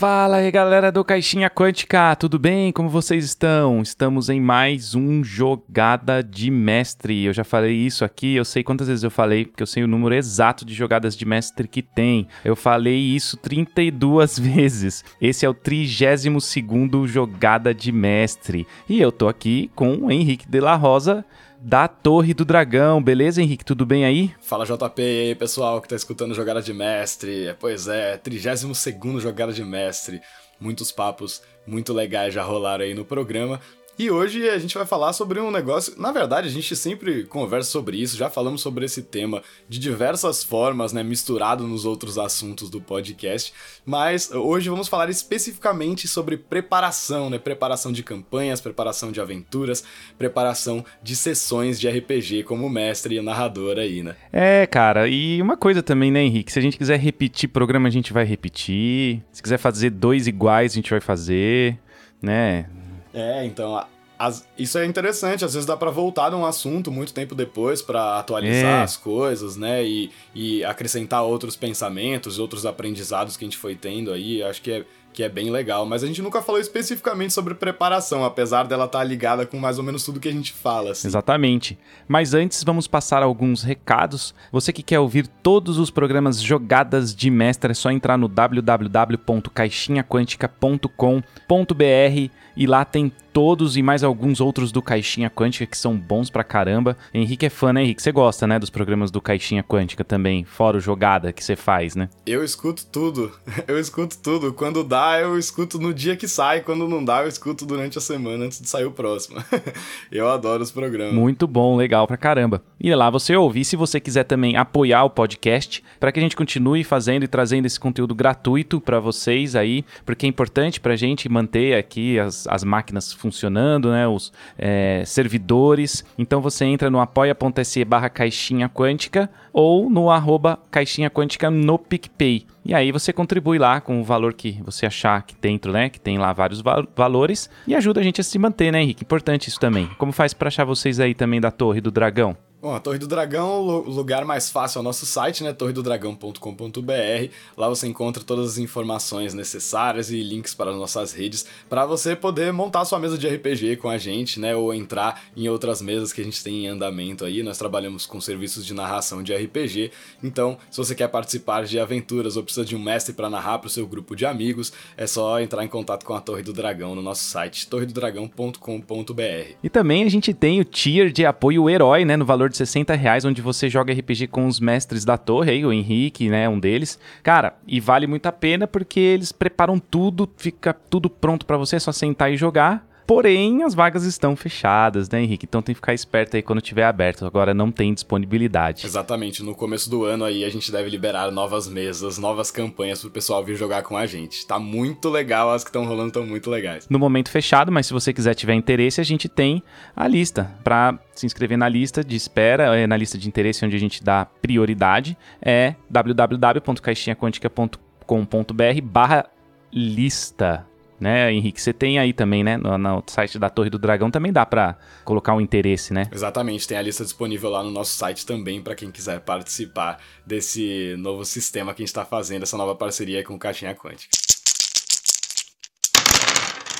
Fala aí galera do Caixinha Quântica, tudo bem? Como vocês estão? Estamos em mais um Jogada de Mestre. Eu já falei isso aqui, eu sei quantas vezes eu falei, porque eu sei o número exato de jogadas de mestre que tem. Eu falei isso 32 vezes. Esse é o 32 segundo Jogada de Mestre. E eu tô aqui com o Henrique de la Rosa da Torre do Dragão. Beleza, Henrique? Tudo bem aí? Fala, JP, e aí, pessoal que tá escutando Jogada de Mestre. Pois é, 32 Jogada de Mestre. Muitos papos muito legais já rolaram aí no programa. E hoje a gente vai falar sobre um negócio. Na verdade, a gente sempre conversa sobre isso, já falamos sobre esse tema de diversas formas, né? Misturado nos outros assuntos do podcast. Mas hoje vamos falar especificamente sobre preparação, né? Preparação de campanhas, preparação de aventuras, preparação de sessões de RPG como mestre e narrador aí, né? É, cara, e uma coisa também, né, Henrique? Se a gente quiser repetir programa, a gente vai repetir. Se quiser fazer dois iguais, a gente vai fazer, né? É, então, as, isso é interessante, às vezes dá para voltar num assunto muito tempo depois para atualizar é. as coisas, né? E, e acrescentar outros pensamentos, outros aprendizados que a gente foi tendo aí. Acho que é, que é bem legal. Mas a gente nunca falou especificamente sobre preparação, apesar dela estar tá ligada com mais ou menos tudo que a gente fala. Assim. Exatamente. Mas antes, vamos passar alguns recados. Você que quer ouvir todos os programas Jogadas de Mestre, é só entrar no www.caixinhaquântica.com.br e lá tem todos e mais alguns outros do Caixinha Quântica que são bons pra caramba. Henrique é fã, né, Henrique? Você gosta, né, dos programas do Caixinha Quântica também, fora o jogada que você faz, né? Eu escuto tudo. Eu escuto tudo. Quando dá, eu escuto no dia que sai. Quando não dá, eu escuto durante a semana antes de sair o próximo. eu adoro os programas. Muito bom, legal pra caramba. E lá você ouve. E se você quiser também apoiar o podcast, para que a gente continue fazendo e trazendo esse conteúdo gratuito para vocês aí, porque é importante pra gente manter aqui as, as máquinas funcionando, né? Os é, servidores. Então você entra no apoia.se barra caixinha quântica ou no arroba caixinha quântica no PicPay. E aí você contribui lá com o valor que você achar que dentro, né? Que tem lá vários va valores e ajuda a gente a se manter, né, Henrique? Importante isso também. Como faz para achar vocês aí também da Torre do Dragão? Bom, a Torre do Dragão, o lugar mais fácil é o nosso site, né? torredodragão.com.br. Lá você encontra todas as informações necessárias e links para as nossas redes para você poder montar sua mesa de RPG com a gente, né? Ou entrar em outras mesas que a gente tem em andamento aí. Nós trabalhamos com serviços de narração de RPG. Então, se você quer participar de aventuras ou precisa de um mestre para narrar para o seu grupo de amigos, é só entrar em contato com a Torre do Dragão no nosso site torredodragão.com.br. E também a gente tem o tier de apoio herói, né? No valor de 60 reais, onde você joga RPG com os mestres da torre, aí, o Henrique, né, um deles. Cara, e vale muito a pena porque eles preparam tudo, fica tudo pronto para você, é só sentar e jogar. Porém, as vagas estão fechadas, né, Henrique? Então tem que ficar esperto aí quando tiver aberto. Agora não tem disponibilidade. Exatamente. No começo do ano aí a gente deve liberar novas mesas, novas campanhas pro pessoal vir jogar com a gente. Tá muito legal, as que estão rolando estão muito legais. No momento fechado, mas se você quiser tiver interesse, a gente tem a lista para se inscrever na lista de espera, é na lista de interesse onde a gente dá prioridade, é www.caixinhaquântica.com.br barra lista né, Henrique? Você tem aí também, né, no, no, site da Torre do Dragão também dá para colocar um interesse, né? Exatamente, tem a lista disponível lá no nosso site também para quem quiser participar desse novo sistema que a gente está fazendo, essa nova parceria com o Caixinha Quântica.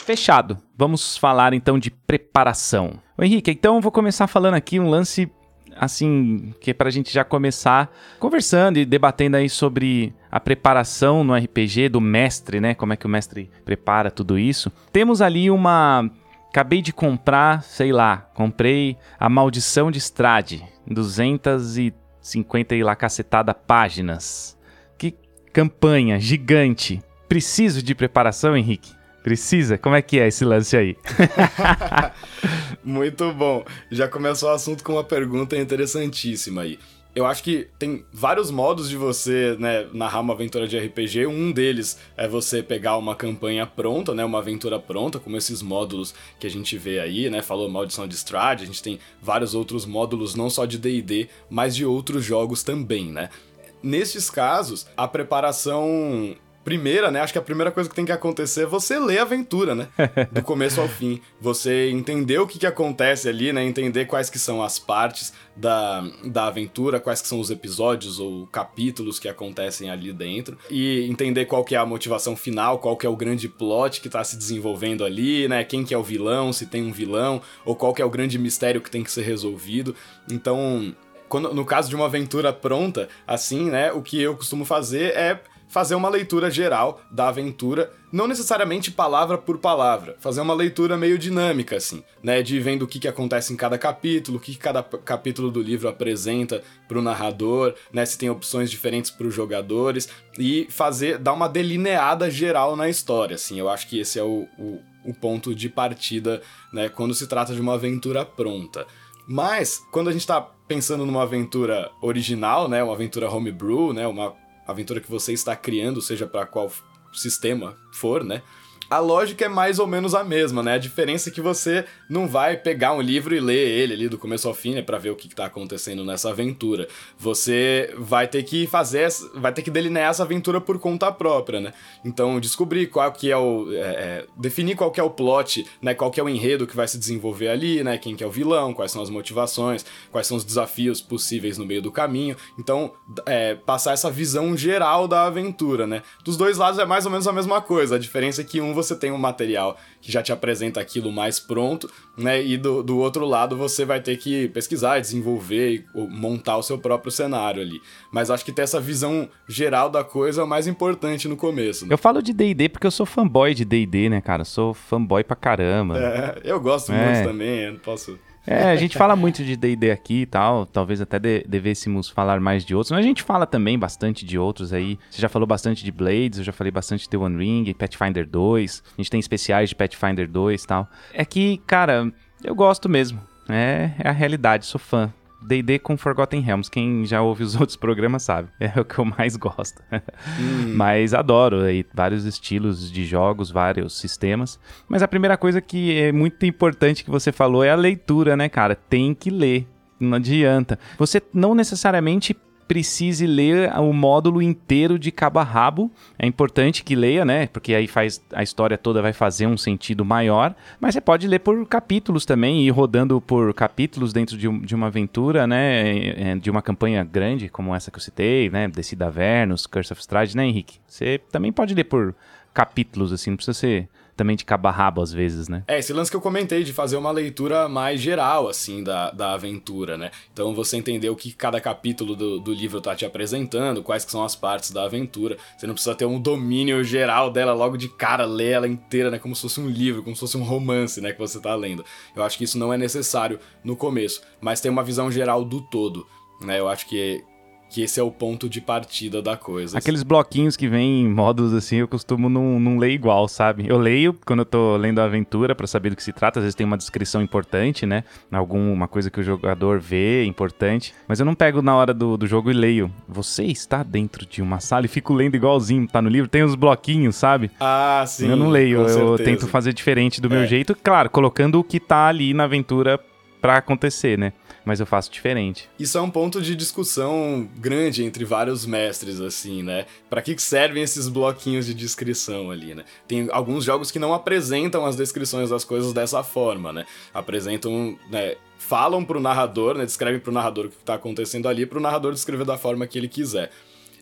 Fechado. Vamos falar então de preparação. Ô, Henrique, então eu vou começar falando aqui um lance assim, que é pra gente já começar conversando e debatendo aí sobre a preparação no RPG do mestre, né? Como é que o mestre prepara tudo isso. Temos ali uma. Acabei de comprar, sei lá, comprei A Maldição de Strade, 250 e lá cacetada páginas. Que campanha gigante. Preciso de preparação, Henrique? Precisa? Como é que é esse lance aí? Muito bom. Já começou o assunto com uma pergunta interessantíssima aí. Eu acho que tem vários modos de você né, narrar uma aventura de RPG. Um deles é você pegar uma campanha pronta, né, uma aventura pronta, como esses módulos que a gente vê aí, né? Falou Maldição de Strade, a gente tem vários outros módulos, não só de DD, mas de outros jogos também, né? Nestes casos, a preparação primeira, né? Acho que a primeira coisa que tem que acontecer é você ler a aventura, né? Do começo ao fim. Você entender o que, que acontece ali, né? Entender quais que são as partes da, da aventura, quais que são os episódios ou capítulos que acontecem ali dentro. E entender qual que é a motivação final, qual que é o grande plot que tá se desenvolvendo ali, né? Quem que é o vilão, se tem um vilão, ou qual que é o grande mistério que tem que ser resolvido. Então... Quando, no caso de uma aventura pronta, assim, né, o que eu costumo fazer é fazer uma leitura geral da aventura, não necessariamente palavra por palavra, fazer uma leitura meio dinâmica, assim, né? De vendo o que, que acontece em cada capítulo, o que, que cada capítulo do livro apresenta para o narrador, né? Se tem opções diferentes para os jogadores, e fazer, dar uma delineada geral na história, assim. Eu acho que esse é o, o, o ponto de partida, né? Quando se trata de uma aventura pronta. Mas, quando a gente está pensando numa aventura original, né? Uma aventura homebrew, né? Uma aventura que você está criando, seja para qual sistema for, né? A lógica é mais ou menos a mesma, né? A diferença é que você não vai pegar um livro e ler ele ali do começo ao fim, né, para ver o que, está acontecendo nessa aventura. Você vai ter que fazer, vai ter que delinear essa aventura por conta própria, né? Então descobrir qual que é o, é, é, definir qual que é o plot, né? Qual que é o enredo que vai se desenvolver ali, né? Quem que é o vilão, quais são as motivações, quais são os desafios possíveis no meio do caminho. Então é, passar essa visão geral da aventura, né? Dos dois lados é mais ou menos a mesma coisa. A diferença é que um você tem um material que já te apresenta aquilo mais pronto, né? E do, do outro lado você vai ter que pesquisar, desenvolver e montar o seu próprio cenário ali. Mas acho que ter essa visão geral da coisa é o mais importante no começo. Né? Eu falo de D&D porque eu sou fanboy de D&D, né, cara? Eu sou fanboy pra caramba. É, eu gosto é. muito também, eu não posso... É, a gente fala muito de D&D aqui e tal, talvez até de, devêssemos falar mais de outros, mas a gente fala também bastante de outros aí. Você já falou bastante de Blades, eu já falei bastante de The One Ring, Pathfinder 2, a gente tem especiais de Pathfinder 2 e tal. É que, cara, eu gosto mesmo, é, é a realidade, sou fã. D&D com Forgotten Realms. Quem já ouve os outros programas sabe. É o que eu mais gosto. Hum. Mas adoro aí vários estilos de jogos, vários sistemas. Mas a primeira coisa que é muito importante que você falou é a leitura, né, cara? Tem que ler. Não adianta. Você não necessariamente precise ler o módulo inteiro de cabo a rabo. É importante que leia, né? Porque aí faz a história toda vai fazer um sentido maior. Mas você pode ler por capítulos também, ir rodando por capítulos dentro de, de uma aventura, né? É, de uma campanha grande, como essa que eu citei, né? Decida Avernus, Curse of Strahd, né, Henrique? Você também pode ler por capítulos, assim, não precisa ser também de cabo a rabo às vezes, né? É, esse lance que eu comentei de fazer uma leitura mais geral, assim, da, da aventura, né? Então você entender o que cada capítulo do, do livro tá te apresentando, quais que são as partes da aventura. Você não precisa ter um domínio geral dela logo de cara, ler ela inteira, né? Como se fosse um livro, como se fosse um romance, né? Que você tá lendo. Eu acho que isso não é necessário no começo, mas tem uma visão geral do todo. Né, eu acho que que esse é o ponto de partida da coisa. Aqueles bloquinhos que vem em módulos assim, eu costumo não, não ler igual, sabe? Eu leio quando eu tô lendo a aventura para saber do que se trata, às vezes tem uma descrição importante, né? Alguma coisa que o jogador vê importante, mas eu não pego na hora do, do jogo e leio. Você está dentro de uma sala e fico lendo igualzinho, tá no livro, tem os bloquinhos, sabe? Ah, sim. Eu não leio, eu tento fazer diferente do é. meu jeito, claro, colocando o que tá ali na aventura para acontecer, né? Mas eu faço diferente. Isso é um ponto de discussão grande entre vários mestres, assim, né? Para que servem esses bloquinhos de descrição ali, né? Tem alguns jogos que não apresentam as descrições das coisas dessa forma, né? Apresentam, né? Falam pro narrador, né? Descrevem pro narrador o que tá acontecendo ali, pro narrador descrever da forma que ele quiser.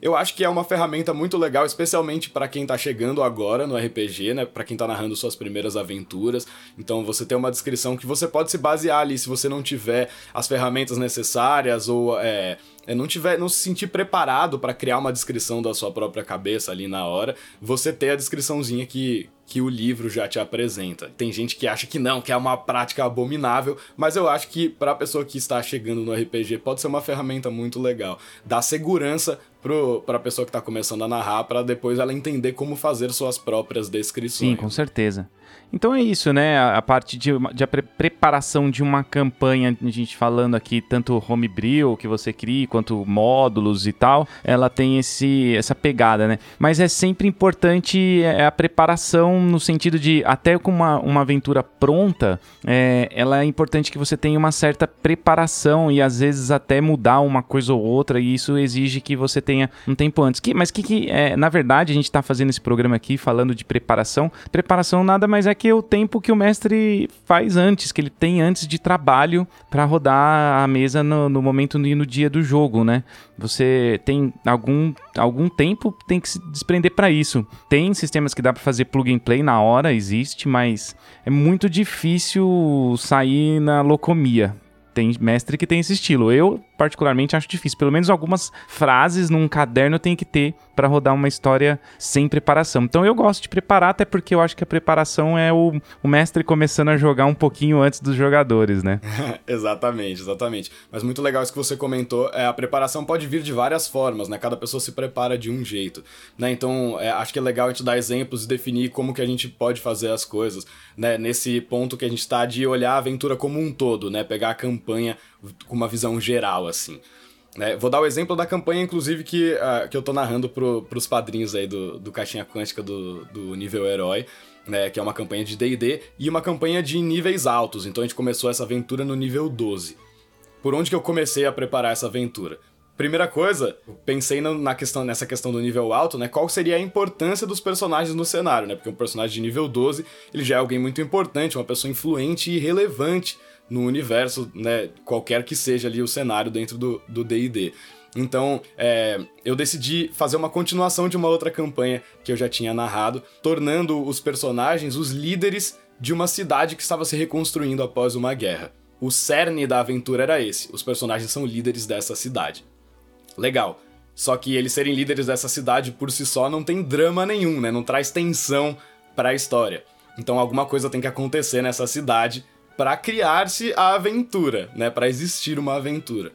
Eu acho que é uma ferramenta muito legal, especialmente para quem tá chegando agora no RPG, né? Para quem tá narrando suas primeiras aventuras. Então você tem uma descrição que você pode se basear ali se você não tiver as ferramentas necessárias ou é, é, não tiver, não se sentir preparado para criar uma descrição da sua própria cabeça ali na hora, você ter a descriçãozinha que que o livro já te apresenta. Tem gente que acha que não, que é uma prática abominável, mas eu acho que para a pessoa que está chegando no RPG pode ser uma ferramenta muito legal. Dá segurança para a pessoa que está começando a narrar, para depois ela entender como fazer suas próprias descrições. Sim, com certeza. Então é isso, né? A, parte de, de a pre preparação de uma campanha, a gente falando aqui, tanto homebrew que você cria, quanto módulos e tal, ela tem esse, essa pegada, né? Mas é sempre importante é, a preparação no sentido de, até com uma, uma aventura pronta, é, ela é importante que você tenha uma certa preparação e às vezes até mudar uma coisa ou outra, e isso exige que você tenha um tempo antes. Que, mas que, que é, na verdade, a gente está fazendo esse programa aqui falando de preparação. Preparação nada mais é que o tempo que o mestre faz antes, que ele tem antes de trabalho para rodar a mesa no, no momento e no dia do jogo, né? Você tem algum, algum tempo tem que se desprender para isso. Tem sistemas que dá para fazer plug and play na hora, existe, mas é muito difícil sair na locomia tem mestre que tem esse estilo. Eu, particularmente, acho difícil. Pelo menos algumas frases num caderno tem que ter para rodar uma história sem preparação. Então eu gosto de preparar, até porque eu acho que a preparação é o, o mestre começando a jogar um pouquinho antes dos jogadores, né? exatamente, exatamente. Mas muito legal isso que você comentou. É, a preparação pode vir de várias formas, né? Cada pessoa se prepara de um jeito. Né? Então, é, acho que é legal a gente dar exemplos e definir como que a gente pode fazer as coisas. Né? Nesse ponto que a gente está de olhar a aventura como um todo, né? Pegar a campanha com uma visão geral, assim. É, vou dar o exemplo da campanha, inclusive, que, uh, que eu tô narrando pro, pros padrinhos aí do, do Caixinha Quântica do, do nível herói, né? Que é uma campanha de DD e uma campanha de níveis altos. Então a gente começou essa aventura no nível 12. Por onde que eu comecei a preparar essa aventura? Primeira coisa, pensei na questão, nessa questão do nível alto, né? Qual seria a importância dos personagens no cenário, né? Porque um personagem de nível 12, ele já é alguém muito importante, uma pessoa influente e relevante no universo, né, qualquer que seja ali o cenário dentro do D&D. Então, é, eu decidi fazer uma continuação de uma outra campanha que eu já tinha narrado, tornando os personagens os líderes de uma cidade que estava se reconstruindo após uma guerra. O cerne da aventura era esse: os personagens são líderes dessa cidade. Legal. Só que eles serem líderes dessa cidade por si só não tem drama nenhum, né? Não traz tensão para a história. Então alguma coisa tem que acontecer nessa cidade para criar-se a aventura, né? Para existir uma aventura.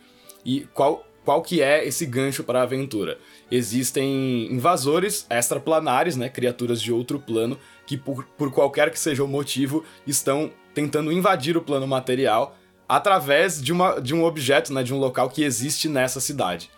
E qual qual que é esse gancho para a aventura? Existem invasores extraplanares, né, criaturas de outro plano que por, por qualquer que seja o motivo estão tentando invadir o plano material através de, uma, de um objeto, né, de um local que existe nessa cidade.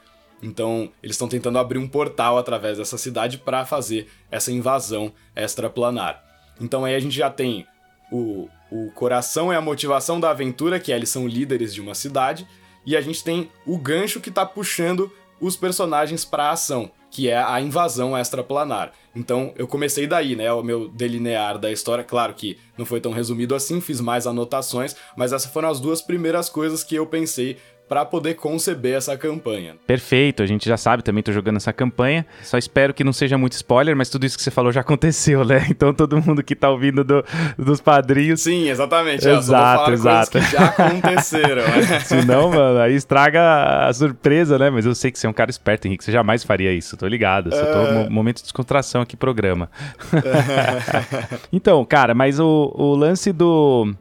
Então, eles estão tentando abrir um portal através dessa cidade para fazer essa invasão extraplanar. Então aí a gente já tem o, o coração é a motivação da aventura, que é, eles são líderes de uma cidade, e a gente tem o gancho que tá puxando os personagens para a ação, que é a invasão extraplanar. Então eu comecei daí, né, o meu delinear da história. Claro que não foi tão resumido assim, fiz mais anotações, mas essas foram as duas primeiras coisas que eu pensei para poder conceber essa campanha. Perfeito, a gente já sabe, também tô jogando essa campanha. Só espero que não seja muito spoiler, mas tudo isso que você falou já aconteceu, né? Então todo mundo que tá ouvindo do, dos padrinhos. Sim, exatamente. Exato, exato. que já aconteceram. Né? Senão, mano, aí estraga a surpresa, né? Mas eu sei que você é um cara esperto, Henrique. Você jamais faria isso, tô ligado. Só tô uh... momento de descontração aqui, programa. então, cara, mas o, o lance do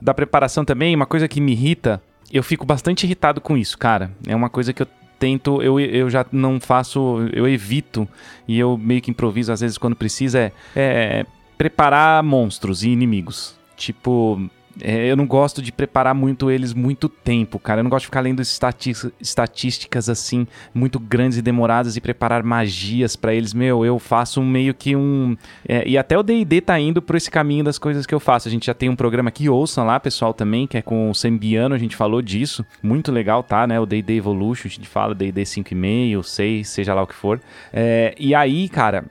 da preparação também, uma coisa que me irrita eu fico bastante irritado com isso, cara. É uma coisa que eu tento, eu, eu já não faço, eu evito e eu meio que improviso às vezes quando precisa, é, é preparar monstros e inimigos. Tipo, é, eu não gosto de preparar muito eles muito tempo, cara. Eu não gosto de ficar lendo estatísticas assim, muito grandes e demoradas e preparar magias para eles. Meu, eu faço meio que um. É, e até o DD tá indo por esse caminho das coisas que eu faço. A gente já tem um programa aqui, ouçam lá, pessoal, também, que é com o Sembiano, a gente falou disso. Muito legal, tá, né? O DD Evolution, a gente fala DD 5,5, 6, seja lá o que for. É, e aí, cara,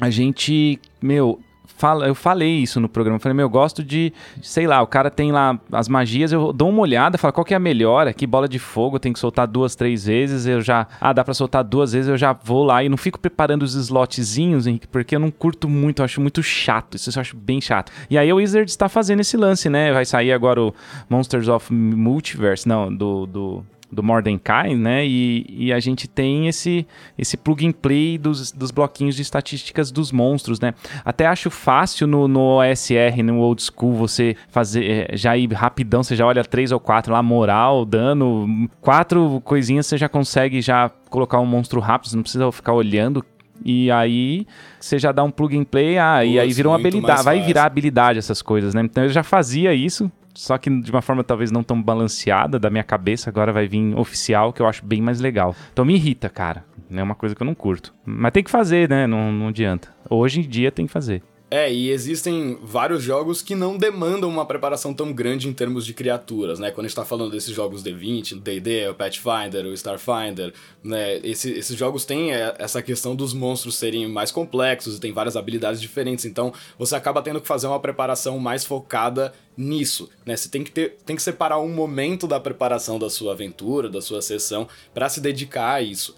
a gente, meu, fala, eu falei isso no programa. Eu falei, meu, eu gosto de, sei lá, o cara tem lá as magias, eu dou uma olhada, falo, qual que é a melhor? Aqui, bola de fogo, tem que soltar duas, três vezes, eu já, ah, dá pra soltar duas vezes, eu já vou lá e não fico preparando os slotzinhos, Henrique, porque eu não curto muito, eu acho muito chato, isso eu acho bem chato. E aí o Wizard está fazendo esse lance, né? Vai sair agora o Monsters of Multiverse, não, do, do do Mordenkai, né? E, e a gente tem esse, esse plug and play dos, dos bloquinhos de estatísticas dos monstros, né? Até acho fácil no, no OSR, no Old School, você fazer é, já ir rapidão, você já olha três ou quatro lá, moral, dano, quatro coisinhas você já consegue já colocar um monstro rápido, você não precisa ficar olhando e aí você já dá um plug and play, ah, e aí vira uma habilidade, vai virar habilidade essas coisas, né? Então eu já fazia isso, só que de uma forma talvez não tão balanceada da minha cabeça, agora vai vir oficial, que eu acho bem mais legal. Então me irrita, cara. É uma coisa que eu não curto. Mas tem que fazer, né? Não, não adianta. Hoje em dia tem que fazer. É, e existem vários jogos que não demandam uma preparação tão grande em termos de criaturas, né? Quando a gente tá falando desses jogos D20, D&D, o Pathfinder, o Starfinder, né? Esse, esses jogos têm é, essa questão dos monstros serem mais complexos e tem várias habilidades diferentes, então você acaba tendo que fazer uma preparação mais focada nisso, né? Você tem que ter, tem que separar um momento da preparação da sua aventura, da sua sessão, para se dedicar a isso.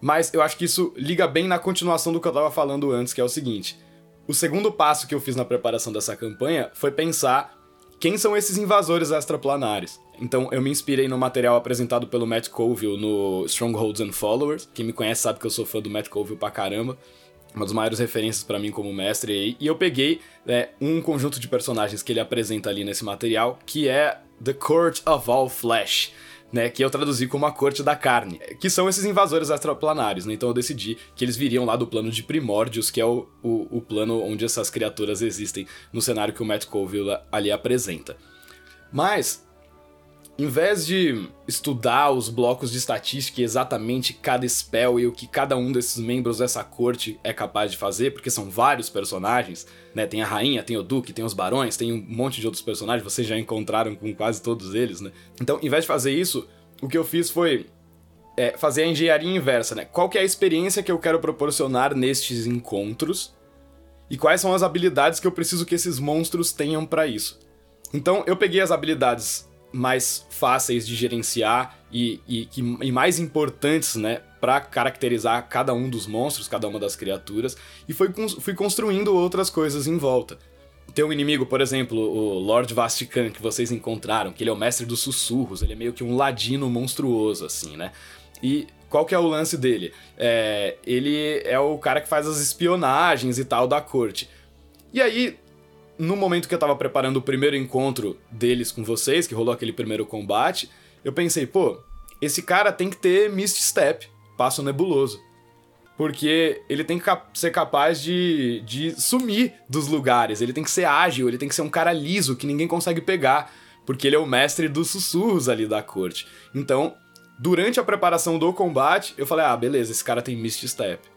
Mas eu acho que isso liga bem na continuação do que eu tava falando antes, que é o seguinte: o segundo passo que eu fiz na preparação dessa campanha foi pensar quem são esses invasores extraplanares. Então eu me inspirei no material apresentado pelo Matt Colville no Strongholds and Followers. Quem me conhece sabe que eu sou fã do Matt Colville pra caramba. Uma das maiores referências para mim como mestre. E eu peguei né, um conjunto de personagens que ele apresenta ali nesse material, que é The Court of All Flesh né, que eu traduzi como a corte da carne, que são esses invasores extraplanários, né? Então eu decidi que eles viriam lá do plano de primórdios, que é o, o, o plano onde essas criaturas existem no cenário que o Matt Colville ali apresenta. Mas em vez de estudar os blocos de estatística e exatamente cada spell e o que cada um desses membros dessa corte é capaz de fazer, porque são vários personagens, né? Tem a rainha, tem o duque, tem os barões, tem um monte de outros personagens, vocês já encontraram com quase todos eles, né? Então, em vez de fazer isso, o que eu fiz foi é, fazer a engenharia inversa, né? Qual que é a experiência que eu quero proporcionar nestes encontros e quais são as habilidades que eu preciso que esses monstros tenham para isso. Então, eu peguei as habilidades mais fáceis de gerenciar e, e, e mais importantes, né, para caracterizar cada um dos monstros, cada uma das criaturas, e foi, fui construindo outras coisas em volta. Tem um inimigo, por exemplo, o Lord Vastican, que vocês encontraram, que ele é o mestre dos sussurros, ele é meio que um ladino monstruoso, assim, né? E qual que é o lance dele? É, ele é o cara que faz as espionagens e tal da corte. E aí, no momento que eu tava preparando o primeiro encontro deles com vocês, que rolou aquele primeiro combate, eu pensei, pô, esse cara tem que ter Mist Step, passo nebuloso. Porque ele tem que ser capaz de, de sumir dos lugares, ele tem que ser ágil, ele tem que ser um cara liso que ninguém consegue pegar, porque ele é o mestre dos sussurros ali da corte. Então, durante a preparação do combate, eu falei: ah, beleza, esse cara tem Mist Step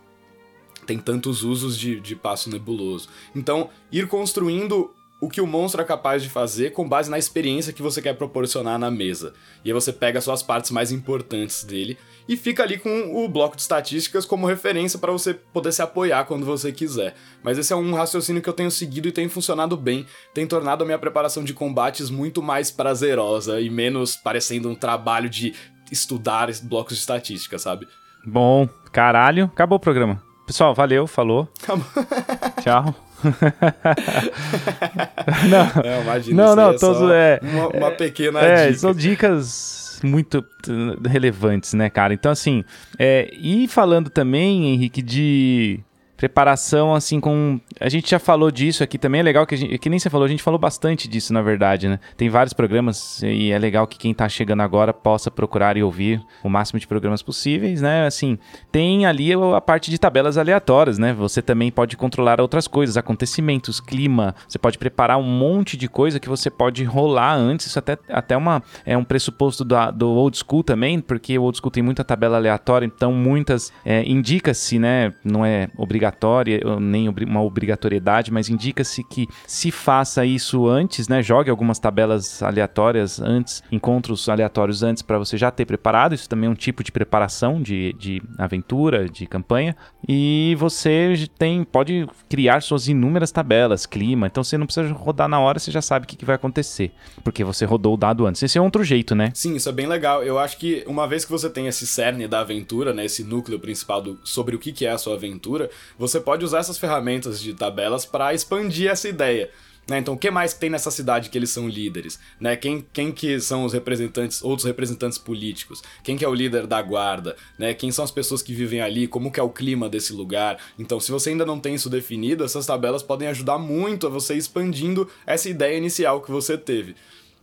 tem tantos usos de, de passo nebuloso. Então, ir construindo o que o monstro é capaz de fazer com base na experiência que você quer proporcionar na mesa. E aí você pega só as partes mais importantes dele e fica ali com o bloco de estatísticas como referência para você poder se apoiar quando você quiser. Mas esse é um raciocínio que eu tenho seguido e tem funcionado bem, tem tornado a minha preparação de combates muito mais prazerosa e menos parecendo um trabalho de estudar blocos de estatística, sabe? Bom, caralho, acabou o programa. Pessoal, valeu, falou. Tchau. não, não, imagina, não, não, é todos, é, uma, uma pequena é, dica. São dicas muito relevantes, né, cara? Então, assim, é, e falando também, Henrique, de preparação, assim, com. A gente já falou disso aqui também. É legal que, a gente, que nem você falou, a gente falou bastante disso, na verdade, né? Tem vários programas e é legal que quem tá chegando agora possa procurar e ouvir o máximo de programas possíveis, né? Assim, tem ali a parte de tabelas aleatórias, né? Você também pode controlar outras coisas, acontecimentos, clima. Você pode preparar um monte de coisa que você pode rolar antes. Isso até, até uma, é um pressuposto do, do old school também, porque o old school tem muita tabela aleatória, então muitas é, indica-se, né? Não é obrigatório obrigatória, nem uma obrigatoriedade, mas indica-se que se faça isso antes, né? Jogue algumas tabelas aleatórias antes, encontros aleatórios antes para você já ter preparado. Isso também é um tipo de preparação de, de aventura, de campanha. E você tem pode criar suas inúmeras tabelas, clima. Então você não precisa rodar na hora, você já sabe o que, que vai acontecer, porque você rodou o dado antes. Esse é outro jeito, né? Sim, isso é bem legal. Eu acho que uma vez que você tem esse cerne da aventura, né, esse núcleo principal do, sobre o que, que é a sua aventura, você pode usar essas ferramentas de tabelas para expandir essa ideia. Né? Então, o que mais tem nessa cidade que eles são líderes? Né? Quem, quem que são os representantes, outros representantes políticos? Quem que é o líder da guarda? Né? Quem são as pessoas que vivem ali? Como que é o clima desse lugar? Então, se você ainda não tem isso definido, essas tabelas podem ajudar muito a você expandindo essa ideia inicial que você teve.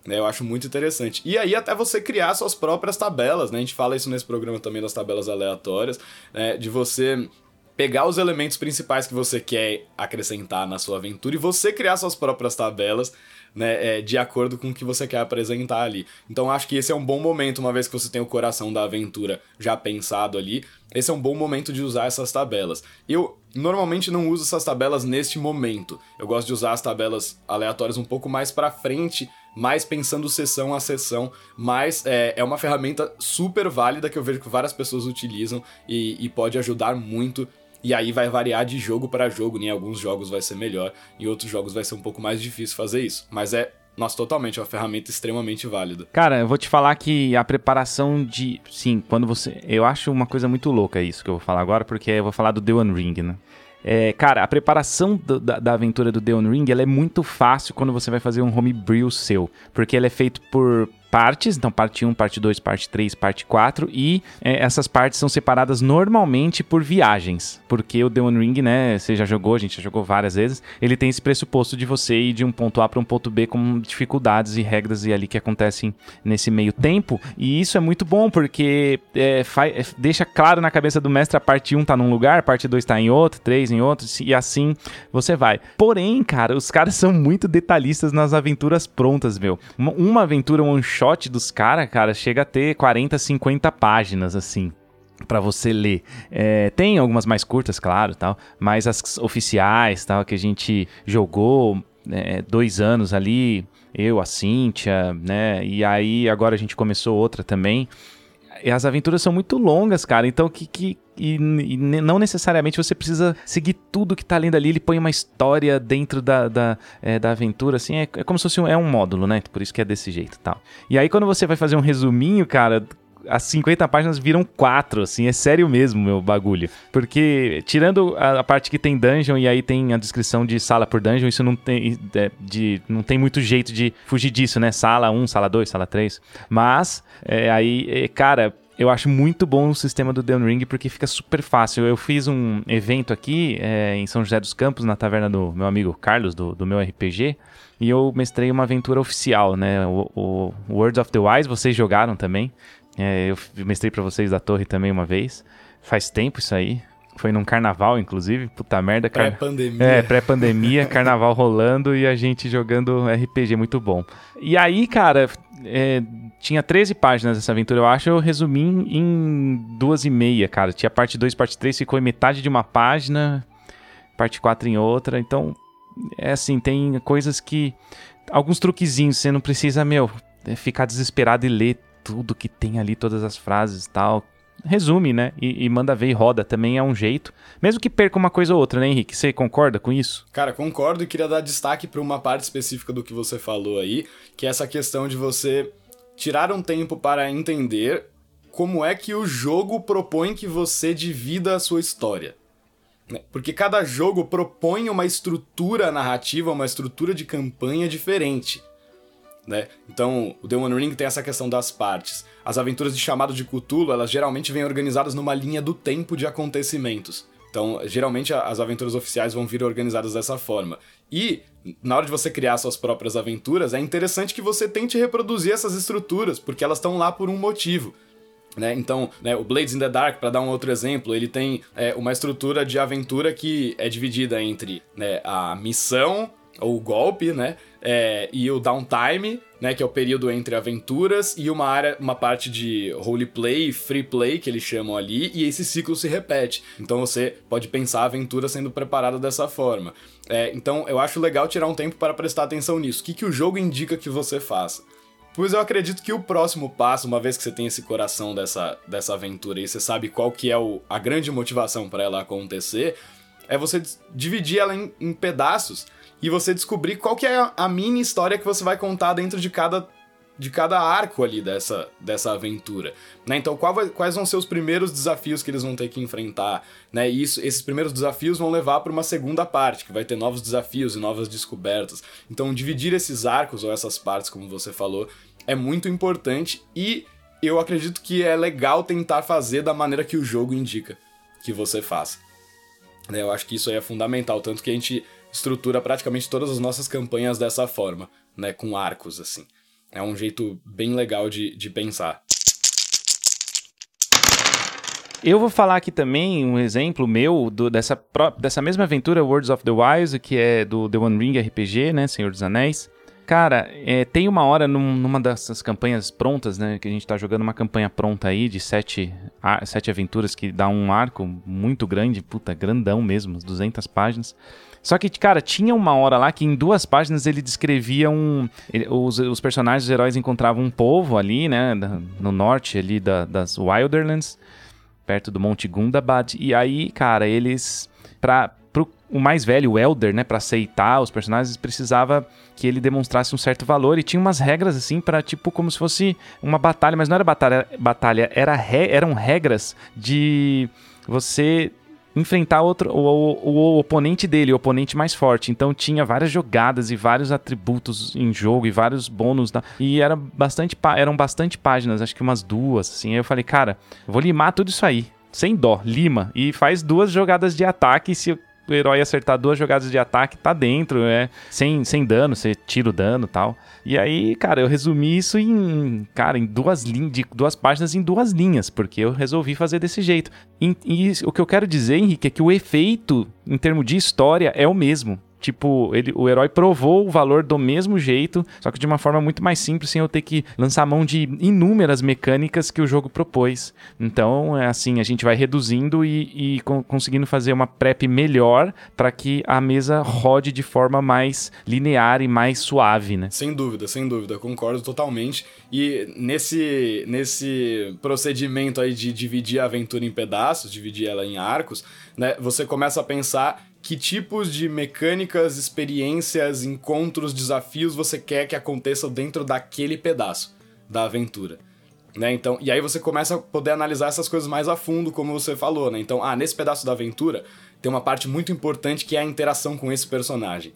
Né? Eu acho muito interessante. E aí, até você criar suas próprias tabelas, né? A gente fala isso nesse programa também das tabelas aleatórias, né? de você pegar os elementos principais que você quer acrescentar na sua aventura e você criar suas próprias tabelas, né, é, de acordo com o que você quer apresentar ali. Então acho que esse é um bom momento, uma vez que você tem o coração da aventura já pensado ali, esse é um bom momento de usar essas tabelas. Eu normalmente não uso essas tabelas neste momento. Eu gosto de usar as tabelas aleatórias um pouco mais para frente, mais pensando sessão a sessão, mas é, é uma ferramenta super válida que eu vejo que várias pessoas utilizam e, e pode ajudar muito e aí vai variar de jogo para jogo, né? em alguns jogos vai ser melhor, em outros jogos vai ser um pouco mais difícil fazer isso. Mas é nossa, totalmente, é uma ferramenta extremamente válida. Cara, eu vou te falar que a preparação de. Sim, quando você. Eu acho uma coisa muito louca isso que eu vou falar agora, porque eu vou falar do The One Ring, né? É, cara, a preparação do, da, da, aventura do The One Ring ela é muito fácil quando você vai fazer um homebrew seu, porque ele é feito por partes, então parte 1, parte 2, parte 3, parte 4, e é, essas partes são separadas normalmente por viagens, porque o The One Ring, né, você já jogou, a gente já jogou várias vezes, ele tem esse pressuposto de você ir de um ponto A para um ponto B com dificuldades e regras e ali que acontecem nesse meio tempo, e isso é muito bom, porque é, é deixa claro na cabeça do mestre a parte 1 tá num lugar, a parte 2 tá em outro, 3 em outro, e assim você vai. Porém, cara, os caras são muito detalhistas nas aventuras prontas, meu. Uma, aventura shot shot dos caras, cara, chega a ter 40, 50 páginas, assim para você ler. É, tem algumas mais curtas, claro, tal, mas as oficiais, tal, que a gente jogou é, dois anos ali, eu, a Cíntia, né, e aí agora a gente começou outra também. E as aventuras são muito longas, cara, então que, que e, e, não necessariamente você precisa seguir tudo que tá lendo ali. Ele põe uma história dentro da, da, é, da aventura, assim. É, é, como se fosse um, é um módulo, né? Por isso que é desse jeito tal. E aí, quando você vai fazer um resuminho, cara, as 50 páginas viram 4, assim, é sério mesmo meu bagulho. Porque, tirando a, a, parte que tem dungeon e aí tem a descrição de sala por dungeon, isso não tem, é, de, não tem muito jeito de fugir disso, né? Sala 1, sala 2, sala 3. Mas, é, aí, é, cara, eu acho muito bom o sistema do The Ring porque fica super fácil. Eu fiz um evento aqui é, em São José dos Campos, na taverna do meu amigo Carlos, do, do meu RPG, e eu mestrei uma aventura oficial, né? O, o Words of the Wise, vocês jogaram também. É, eu mestrei para vocês da torre também uma vez. Faz tempo isso aí. Foi num carnaval, inclusive. Puta merda. Car... Pré-pandemia. É, pré-pandemia, carnaval rolando e a gente jogando RPG muito bom. E aí, cara, é, tinha 13 páginas essa aventura, eu acho. Eu resumi em duas e meia, cara. Tinha parte 2 parte 3, ficou em metade de uma página, parte 4 em outra. Então, é assim, tem coisas que. Alguns truquezinhos, você não precisa, meu, é, ficar desesperado e ler tudo que tem ali, todas as frases e tal resume, né? E, e, manda ver e roda também é um jeito. Mesmo que perca uma coisa ou outra, né, Henrique? Você concorda com isso? Cara, concordo e queria dar destaque para uma parte específica do que você falou aí, que é essa questão de você tirar um tempo para entender como é que o jogo propõe que você divida a sua história. Né? Porque cada jogo propõe uma estrutura narrativa, uma estrutura de campanha diferente né? Então, o The One Ring tem essa questão das partes. As aventuras de chamado de Cthulhu, elas geralmente vêm organizadas numa linha do tempo de acontecimentos. Então, geralmente as aventuras oficiais vão vir organizadas dessa forma. E, na hora de você criar suas próprias aventuras, é interessante que você tente reproduzir essas estruturas, porque elas estão lá por um motivo. Né? Então, né, o Blades in the Dark, para dar um outro exemplo, ele tem é, uma estrutura de aventura que é dividida entre né, a missão, ou golpe, né? É, e o downtime, né? Que é o período entre aventuras e uma área, uma parte de roleplay, free play que eles chamam ali, e esse ciclo se repete. Então você pode pensar a aventura sendo preparada dessa forma. É, então eu acho legal tirar um tempo para prestar atenção nisso. O que, que o jogo indica que você faça? Pois eu acredito que o próximo passo, uma vez que você tem esse coração dessa, dessa aventura e você sabe qual que é o, a grande motivação para ela acontecer, é você dividir ela em, em pedaços e você descobrir qual que é a mini história que você vai contar dentro de cada de cada arco ali dessa, dessa aventura, né? Então, vai, quais vão ser os primeiros desafios que eles vão ter que enfrentar, né? E isso, esses primeiros desafios vão levar para uma segunda parte, que vai ter novos desafios e novas descobertas. Então, dividir esses arcos ou essas partes, como você falou, é muito importante e eu acredito que é legal tentar fazer da maneira que o jogo indica que você faça. Né? Eu acho que isso aí é fundamental, tanto que a gente estrutura praticamente todas as nossas campanhas dessa forma, né? Com arcos, assim. É um jeito bem legal de, de pensar. Eu vou falar aqui também um exemplo meu do, dessa, dessa mesma aventura, Words of the Wise, que é do The One Ring RPG, né? Senhor dos Anéis. Cara, é, tem uma hora num, numa dessas campanhas prontas, né? Que a gente tá jogando uma campanha pronta aí de sete, sete aventuras que dá um arco muito grande, puta, grandão mesmo, 200 páginas. Só que, cara, tinha uma hora lá que em duas páginas ele descrevia um. Ele, os, os, personagens, os heróis encontravam um povo ali, né? No norte ali da, das Wilderlands, perto do Monte Gundabad. E aí, cara, eles. Pra, pro, o mais velho, o Elder, né, para aceitar os personagens, precisava que ele demonstrasse um certo valor e tinha umas regras assim para tipo como se fosse uma batalha, mas não era batalha, batalha era re, eram regras de você enfrentar outro, o, o, o, oponente dele, o oponente mais forte. Então tinha várias jogadas e vários atributos em jogo e vários bônus. Da, e era bastante, eram bastante páginas, acho que umas duas. Assim. Aí eu falei, cara, vou limar tudo isso aí. Sem dó, lima. E faz duas jogadas de ataque. Se o herói acertar duas jogadas de ataque, tá dentro, é sem, sem dano, você tira o dano tal. E aí, cara, eu resumi isso em, cara, em duas linhas, de duas páginas em duas linhas, porque eu resolvi fazer desse jeito. E, e o que eu quero dizer, Henrique, é que o efeito, em termos de história, é o mesmo. Tipo, ele, o herói provou o valor do mesmo jeito, só que de uma forma muito mais simples, sem eu ter que lançar mão de inúmeras mecânicas que o jogo propôs. Então, é assim, a gente vai reduzindo e, e conseguindo fazer uma prep melhor para que a mesa rode de forma mais linear e mais suave, né? Sem dúvida, sem dúvida, concordo totalmente. E nesse, nesse procedimento aí de dividir a aventura em pedaços, dividir ela em arcos, né, você começa a pensar que tipos de mecânicas, experiências, encontros, desafios você quer que aconteçam dentro daquele pedaço da aventura. Né? Então, e aí você começa a poder analisar essas coisas mais a fundo, como você falou, né? Então, ah, nesse pedaço da aventura tem uma parte muito importante que é a interação com esse personagem.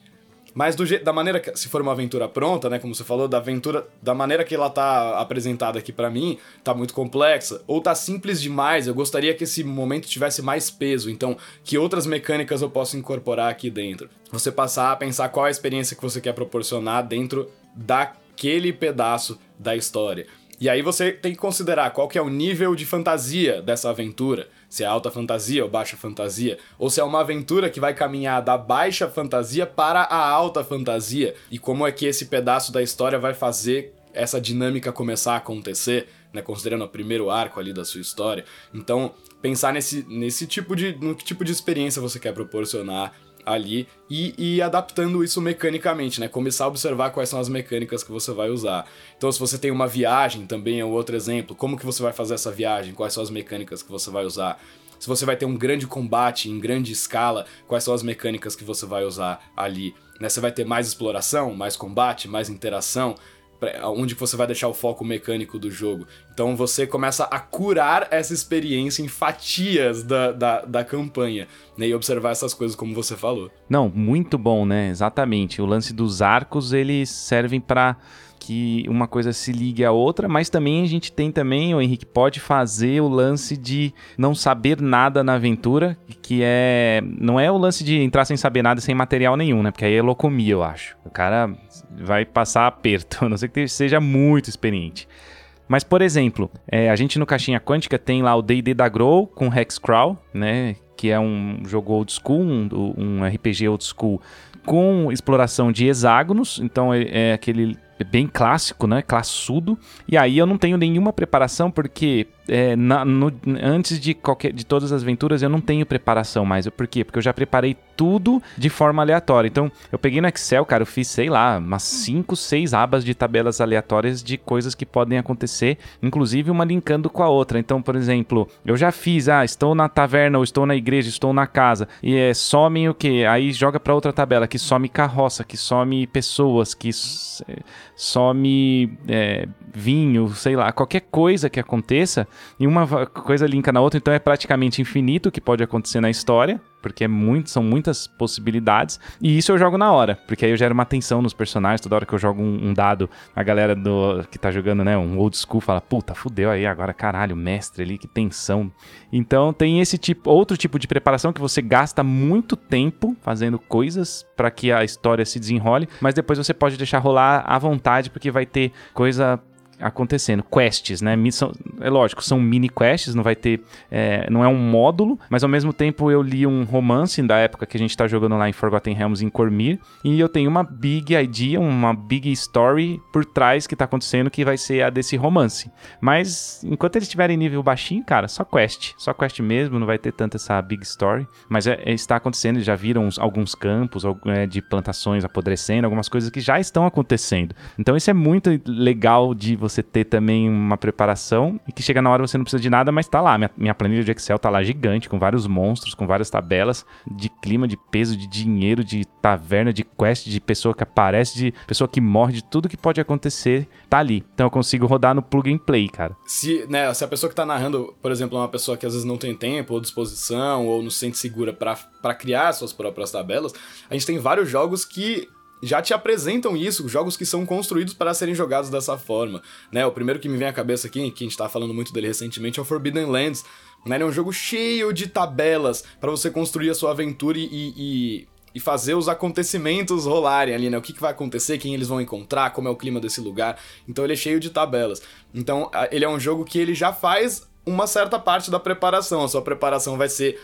Mas do da maneira que, se for uma aventura pronta, né, como você falou, da aventura, da maneira que ela tá apresentada aqui para mim, tá muito complexa, ou tá simples demais, eu gostaria que esse momento tivesse mais peso, então que outras mecânicas eu posso incorporar aqui dentro. Você passar a pensar qual é a experiência que você quer proporcionar dentro daquele pedaço da história. E aí você tem que considerar qual que é o nível de fantasia dessa aventura se é alta fantasia ou baixa fantasia, ou se é uma aventura que vai caminhar da baixa fantasia para a alta fantasia, e como é que esse pedaço da história vai fazer essa dinâmica começar a acontecer, né, considerando o primeiro arco ali da sua história. Então, pensar nesse, nesse tipo de no que tipo de experiência você quer proporcionar ali e, e adaptando isso mecanicamente, né? Começar a observar quais são as mecânicas que você vai usar. Então, se você tem uma viagem, também é um outro exemplo. Como que você vai fazer essa viagem? Quais são as mecânicas que você vai usar? Se você vai ter um grande combate em grande escala, quais são as mecânicas que você vai usar ali? Né? Você vai ter mais exploração, mais combate, mais interação? Onde você vai deixar o foco mecânico do jogo. Então você começa a curar essa experiência em fatias da, da, da campanha, né? E observar essas coisas como você falou. Não, muito bom, né? Exatamente. O lance dos arcos, eles servem para que uma coisa se ligue à outra, mas também a gente tem também, o Henrique pode fazer o lance de não saber nada na aventura, que é não é o lance de entrar sem saber nada sem material nenhum, né? Porque aí é locomia, eu acho. O cara vai passar aperto, a não ser que seja muito experiente. Mas, por exemplo, é, a gente no Caixinha Quântica tem lá o D&D da Grow com Hexcrawl, né? Que é um jogo old school, um, um RPG old school com exploração de hexágonos. Então, é, é aquele bem clássico, né? Classudo. E aí eu não tenho nenhuma preparação porque é, na, no, antes de qualquer de todas as aventuras eu não tenho preparação mais. Por quê? Porque eu já preparei tudo de forma aleatória. Então, eu peguei no Excel, cara, eu fiz, sei lá, umas 5, 6 abas de tabelas aleatórias de coisas que podem acontecer, inclusive uma linkando com a outra. Então, por exemplo, eu já fiz, ah, estou na taverna, ou estou na igreja, estou na casa, e é, some o quê? Aí joga para outra tabela que some carroça, que some pessoas, que some é, vinho, sei lá, qualquer coisa que aconteça, e uma coisa linka na outra, então é praticamente infinito o que pode acontecer na história, porque é muito, são muitas possibilidades, e isso eu jogo na hora, porque aí eu gero uma tensão nos personagens, toda hora que eu jogo um, um dado, a galera do, que tá jogando, né, um old school fala, puta, fudeu aí, agora caralho, mestre ali, que tensão. Então tem esse tipo, outro tipo de preparação que você gasta muito tempo fazendo coisas para que a história se desenrole, mas depois você pode deixar rolar à vontade, porque vai ter coisa acontecendo. Quests, né? Missão, é lógico, são mini quests, não vai ter. É, não é um módulo, mas ao mesmo tempo eu li um romance da época que a gente tá jogando lá em Forgotten Realms em Cormir, e eu tenho uma big idea, uma big story por trás que tá acontecendo que vai ser a desse romance. Mas enquanto eles estiverem nível baixinho, cara, só quest. Só quest mesmo, não vai ter tanta essa big story. Mas é, é, está acontecendo, eles já viram uns, alguns campos é, de plantações apodrecendo, algumas coisas que já estão acontecendo. Então isso é muito legal de você ter também uma preparação e que chega na hora você não precisa de nada, mas tá lá. Minha, minha planilha de Excel tá lá gigante, com vários monstros, com várias tabelas de clima, de peso, de dinheiro, de taverna, de quest, de pessoa que aparece, de pessoa que morre, de tudo que pode acontecer, tá ali. Então eu consigo rodar no plug and play, cara. Se, né, se a pessoa que tá narrando, por exemplo, é uma pessoa que às vezes não tem tempo ou disposição ou não se sente segura para criar suas próprias tabelas, a gente tem vários jogos que já te apresentam isso, jogos que são construídos para serem jogados dessa forma. Né? O primeiro que me vem à cabeça aqui, que a gente tá falando muito dele recentemente, é o Forbidden Lands. Né? Ele é um jogo cheio de tabelas para você construir a sua aventura e, e, e, fazer os acontecimentos rolarem ali, né? O que, que vai acontecer, quem eles vão encontrar, como é o clima desse lugar. Então ele é cheio de tabelas. Então ele é um jogo que ele já faz uma certa parte da preparação. A sua preparação vai ser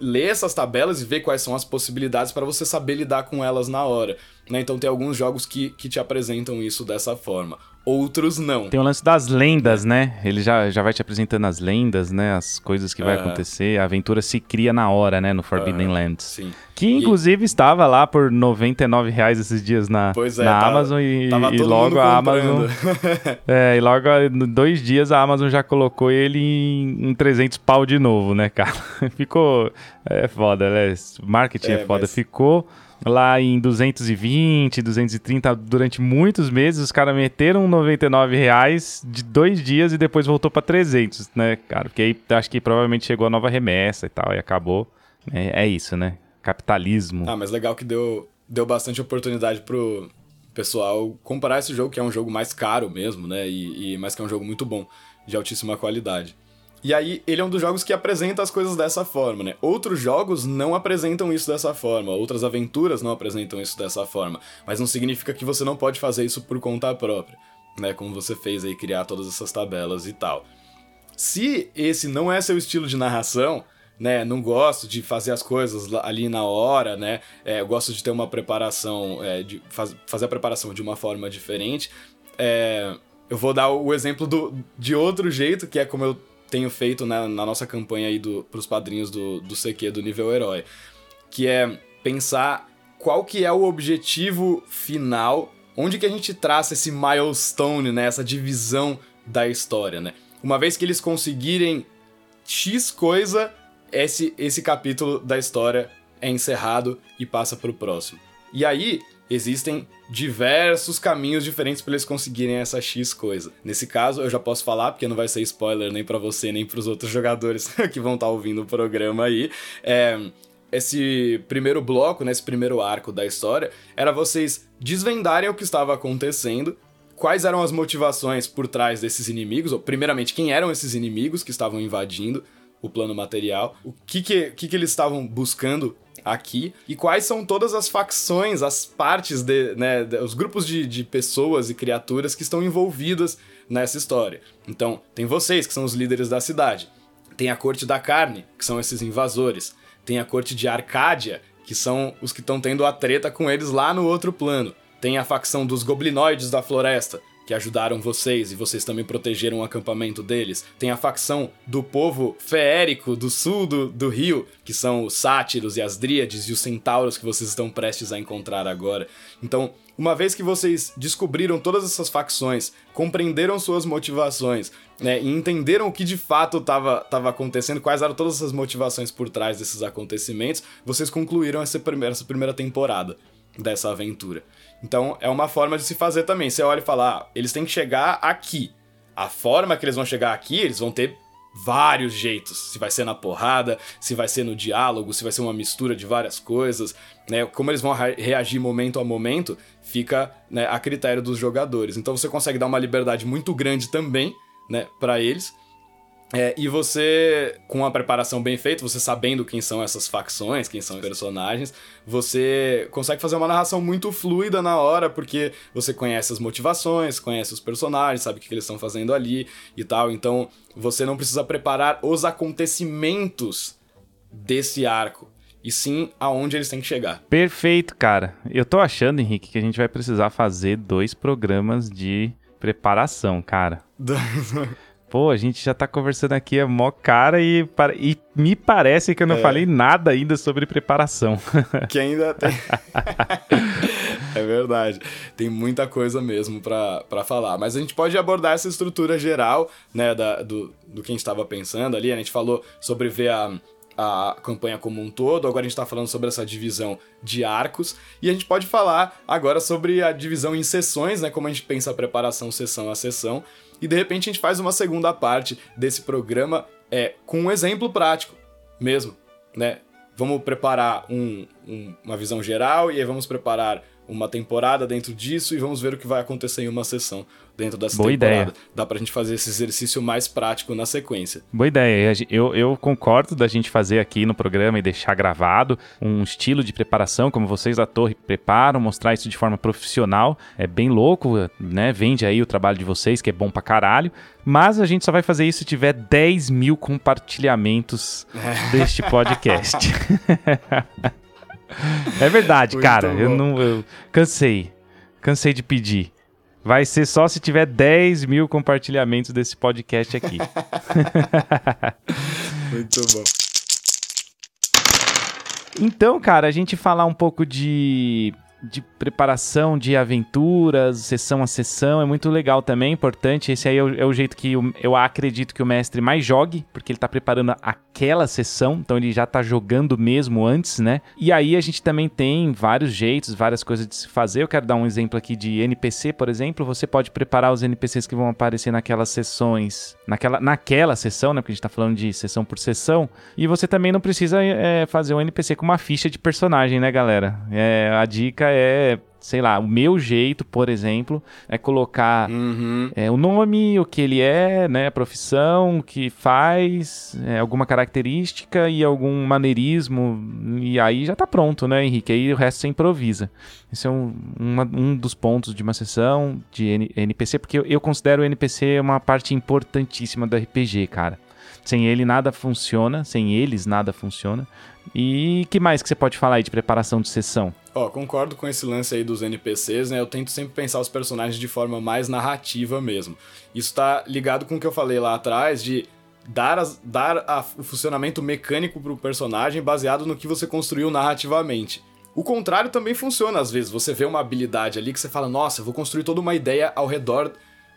ler essas tabelas e ver quais são as possibilidades para você saber lidar com elas na hora. Né? Então tem alguns jogos que, que te apresentam isso dessa forma outros não. Tem o lance das lendas, né? Ele já, já vai te apresentando as lendas, né? As coisas que vai acontecer. A aventura se cria na hora, né? No Forbidden uh, Lands. Sim. Que inclusive e... estava lá por 99 reais esses dias na, é, na tava, Amazon e, e logo a Amazon. é, e logo dois dias a Amazon já colocou ele em, em 300 pau de novo, né, cara? Ficou. É foda, né? Marketing é, é foda. Mas... Ficou lá em 220, 230 durante muitos meses. Os caras meteram 99 reais de dois dias e depois voltou para 300, né, cara? Porque aí acho que provavelmente chegou a nova remessa e tal e acabou. É, é isso, né? Capitalismo. Ah, mas legal que deu, deu bastante oportunidade pro pessoal comparar esse jogo, que é um jogo mais caro mesmo, né? E, e mas que é um jogo muito bom, de altíssima qualidade. E aí, ele é um dos jogos que apresenta as coisas dessa forma, né? Outros jogos não apresentam isso dessa forma, outras aventuras não apresentam isso dessa forma, mas não significa que você não pode fazer isso por conta própria, né? Como você fez aí, criar todas essas tabelas e tal. Se esse não é seu estilo de narração, né? Não gosto de fazer as coisas ali na hora, né? É, eu gosto de ter uma preparação, é, de faz, fazer a preparação de uma forma diferente. É, eu vou dar o exemplo do, de outro jeito, que é como eu tenho feito né, na nossa campanha aí do, pros padrinhos do, do CQ, do nível herói, que é pensar qual que é o objetivo final, onde que a gente traça esse milestone, né, essa divisão da história, né? Uma vez que eles conseguirem X coisa, esse, esse capítulo da história é encerrado e passa para o próximo. E aí, existem diversos caminhos diferentes para eles conseguirem essa X coisa. Nesse caso, eu já posso falar, porque não vai ser spoiler nem para você, nem para os outros jogadores que vão estar tá ouvindo o programa aí. É, esse primeiro bloco, né, esse primeiro arco da história, era vocês desvendarem o que estava acontecendo, quais eram as motivações por trás desses inimigos, ou primeiramente, quem eram esses inimigos que estavam invadindo o plano material, o que, que, que, que eles estavam buscando aqui e quais são todas as facções, as partes, de, né, os grupos de, de pessoas e criaturas que estão envolvidas nessa história. Então, tem vocês, que são os líderes da cidade. Tem a Corte da Carne, que são esses invasores. Tem a Corte de Arcádia, que são os que estão tendo a treta com eles lá no outro plano. Tem a facção dos Goblinoides da Floresta, que ajudaram vocês e vocês também protegeram o acampamento deles. Tem a facção do povo feérico do sul do, do rio, que são os sátiros e as dríades e os centauros que vocês estão prestes a encontrar agora. Então, uma vez que vocês descobriram todas essas facções, compreenderam suas motivações, né, e entenderam o que de fato estava acontecendo, quais eram todas essas motivações por trás desses acontecimentos, vocês concluíram essa primeira, essa primeira temporada dessa aventura. Então é uma forma de se fazer também. Você olha e fala, ah, eles têm que chegar aqui. A forma que eles vão chegar aqui, eles vão ter vários jeitos. Se vai ser na porrada, se vai ser no diálogo, se vai ser uma mistura de várias coisas, né? Como eles vão reagir momento a momento, fica né, a critério dos jogadores. Então você consegue dar uma liberdade muito grande também, né, para eles. É, e você, com a preparação bem feita, você sabendo quem são essas facções, quem são os personagens, você consegue fazer uma narração muito fluida na hora, porque você conhece as motivações, conhece os personagens, sabe o que eles estão fazendo ali e tal. Então, você não precisa preparar os acontecimentos desse arco e sim aonde eles têm que chegar. Perfeito, cara. Eu tô achando, Henrique, que a gente vai precisar fazer dois programas de preparação, cara. Pô, a gente já tá conversando aqui é mó cara e, e me parece que eu não é. falei nada ainda sobre preparação. Que ainda tem. é verdade. Tem muita coisa mesmo para falar. Mas a gente pode abordar essa estrutura geral, né, da, do, do que a gente estava pensando ali. A gente falou sobre ver a, a campanha como um todo, agora a gente está falando sobre essa divisão de arcos, e a gente pode falar agora sobre a divisão em sessões, né, como a gente pensa a preparação sessão a sessão, e de repente a gente faz uma segunda parte desse programa é, com um exemplo prático mesmo, né? Vamos preparar um, um, uma visão geral e aí vamos preparar uma temporada dentro disso e vamos ver o que vai acontecer em uma sessão dentro dessa Boa temporada. Ideia. Dá pra gente fazer esse exercício mais prático na sequência. Boa ideia. Eu, eu concordo da gente fazer aqui no programa e deixar gravado um estilo de preparação, como vocês da torre preparam, mostrar isso de forma profissional. É bem louco, né? Vende aí o trabalho de vocês, que é bom pra caralho. Mas a gente só vai fazer isso se tiver 10 mil compartilhamentos deste podcast. É verdade, Muito cara. Bom. Eu não. Eu cansei. Cansei de pedir. Vai ser só se tiver 10 mil compartilhamentos desse podcast aqui. Muito bom. Então, cara, a gente falar um pouco de de preparação de aventuras, sessão a sessão, é muito legal também, importante. Esse aí é o, é o jeito que eu, eu, acredito que o mestre mais jogue, porque ele tá preparando aquela sessão, então ele já tá jogando mesmo antes, né? E aí a gente também tem vários jeitos, várias coisas de se fazer. Eu quero dar um exemplo aqui de NPC, por exemplo. Você pode preparar os NPCs que vão aparecer naquelas sessões, naquela, naquela sessão, né? Porque a gente tá falando de sessão por sessão. E você também não precisa é, fazer um NPC com uma ficha de personagem, né, galera? É, a dica é sei lá, o meu jeito, por exemplo, é colocar uhum. é, o nome, o que ele é, né, a profissão, o que faz, é, alguma característica e algum maneirismo, e aí já tá pronto, né, Henrique? Aí o resto você improvisa. Esse é um, uma, um dos pontos de uma sessão de N NPC, porque eu, eu considero o NPC uma parte importantíssima do RPG, cara. Sem ele nada funciona, sem eles nada funciona. E que mais que você pode falar aí de preparação de sessão? Ó, concordo com esse lance aí dos NPCs, né? Eu tento sempre pensar os personagens de forma mais narrativa mesmo. Isso tá ligado com o que eu falei lá atrás de dar, as, dar a, o funcionamento mecânico pro personagem baseado no que você construiu narrativamente. O contrário também funciona às vezes. Você vê uma habilidade ali que você fala, nossa, vou construir toda uma ideia ao redor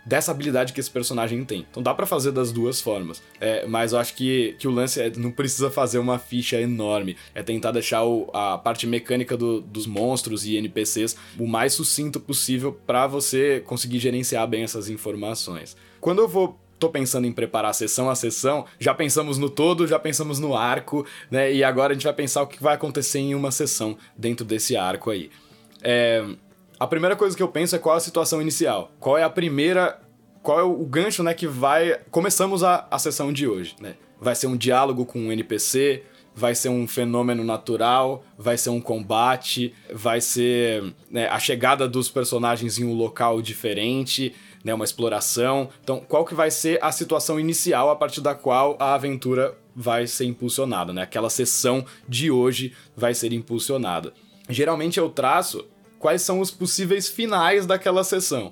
dessa habilidade que esse personagem tem. Então dá para fazer das duas formas. É, mas eu acho que, que o lance é não precisa fazer uma ficha enorme. É tentar deixar o, a parte mecânica do, dos monstros e NPCs o mais sucinto possível para você conseguir gerenciar bem essas informações. Quando eu vou tô pensando em preparar sessão a sessão, já pensamos no todo, já pensamos no arco, né? E agora a gente vai pensar o que vai acontecer em uma sessão dentro desse arco aí. É, a primeira coisa que eu penso é qual é a situação inicial. Qual é a primeira. Qual é o gancho, né, que vai. Começamos a, a sessão de hoje, né? Vai ser um diálogo com um NPC, vai ser um fenômeno natural, vai ser um combate, vai ser né, a chegada dos personagens em um local diferente, né, uma exploração. Então, qual que vai ser a situação inicial a partir da qual a aventura vai ser impulsionada, né? Aquela sessão de hoje vai ser impulsionada. Geralmente eu traço quais são os possíveis finais daquela sessão.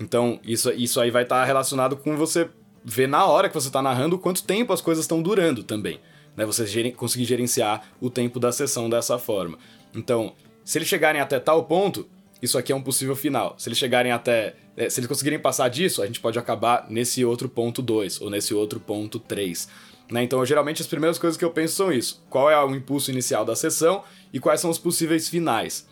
Então, isso, isso aí vai estar tá relacionado com você ver na hora que você está narrando quanto tempo as coisas estão durando também. Né? Você conseguir gerenciar o tempo da sessão dessa forma. Então, se eles chegarem até tal ponto, isso aqui é um possível final. Se eles chegarem até. É, se eles conseguirem passar disso, a gente pode acabar nesse outro ponto 2 ou nesse outro ponto 3. Né? Então, geralmente, as primeiras coisas que eu penso são isso: qual é o impulso inicial da sessão e quais são os possíveis finais.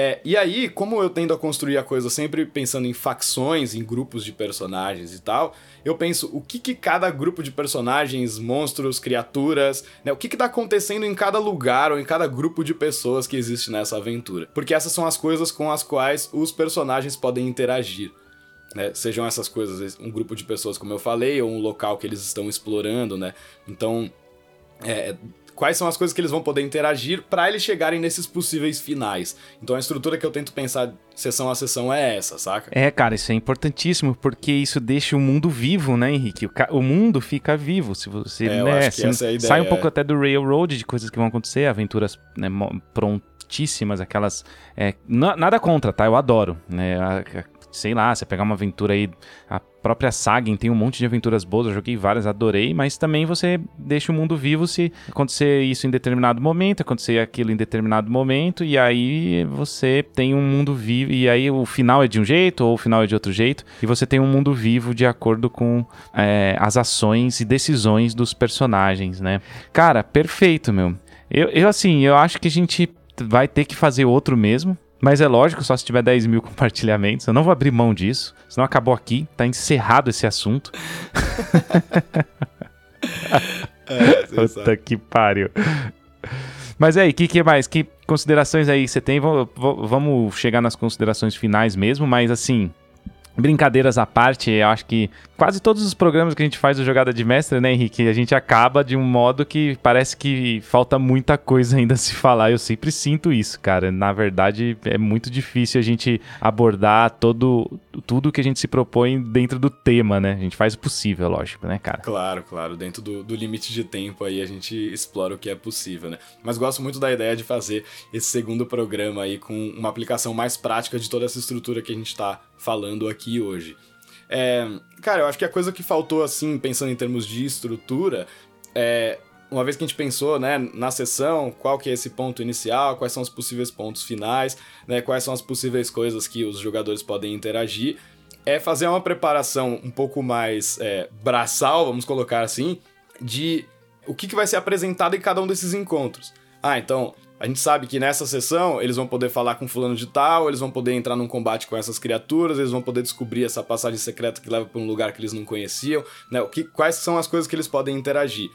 É, e aí, como eu tendo a construir a coisa sempre pensando em facções, em grupos de personagens e tal, eu penso o que, que cada grupo de personagens, monstros, criaturas, né, o que, que tá acontecendo em cada lugar ou em cada grupo de pessoas que existe nessa aventura. Porque essas são as coisas com as quais os personagens podem interagir. né? Sejam essas coisas, um grupo de pessoas, como eu falei, ou um local que eles estão explorando, né? Então, é, quais são as coisas que eles vão poder interagir para eles chegarem nesses possíveis finais. Então a estrutura que eu tento pensar sessão a sessão é essa, saca? É, cara, isso é importantíssimo porque isso deixa o mundo vivo, né, Henrique? O, o mundo fica vivo se você é, né, se, é ideia, sai um pouco é. até do railroad de coisas que vão acontecer, aventuras né, prontíssimas, aquelas é, nada contra, tá? Eu adoro, né? Sei lá, você pegar uma aventura aí, a própria Saga tem um monte de aventuras boas, eu joguei várias, adorei, mas também você deixa o mundo vivo se acontecer isso em determinado momento, acontecer aquilo em determinado momento, e aí você tem um mundo vivo, e aí o final é de um jeito, ou o final é de outro jeito, e você tem um mundo vivo de acordo com é, as ações e decisões dos personagens, né? Cara, perfeito, meu. Eu, eu, assim, eu acho que a gente vai ter que fazer outro mesmo, mas é lógico, só se tiver 10 mil compartilhamentos. Eu não vou abrir mão disso. Senão acabou aqui. Tá encerrado esse assunto. é, Puta que pariu. Mas aí, o que, que mais? Que considerações aí você tem? Vamos chegar nas considerações finais mesmo, mas assim, Brincadeiras à parte, eu acho que quase todos os programas que a gente faz do Jogada de Mestre, né, Henrique? A gente acaba de um modo que parece que falta muita coisa ainda a se falar. Eu sempre sinto isso, cara. Na verdade, é muito difícil a gente abordar todo, tudo que a gente se propõe dentro do tema, né? A gente faz o possível, lógico, né, cara? Claro, claro. Dentro do, do limite de tempo aí a gente explora o que é possível, né? Mas gosto muito da ideia de fazer esse segundo programa aí com uma aplicação mais prática de toda essa estrutura que a gente tá falando aqui hoje. É, cara, eu acho que a coisa que faltou, assim, pensando em termos de estrutura, é. Uma vez que a gente pensou, né, na sessão, qual que é esse ponto inicial, quais são os possíveis pontos finais, né, quais são as possíveis coisas que os jogadores podem interagir, é fazer uma preparação um pouco mais é, braçal, vamos colocar assim, de o que, que vai ser apresentado em cada um desses encontros. Ah, então, a gente sabe que nessa sessão eles vão poder falar com fulano de tal, eles vão poder entrar num combate com essas criaturas, eles vão poder descobrir essa passagem secreta que leva para um lugar que eles não conheciam, né? O que, quais são as coisas que eles podem interagir.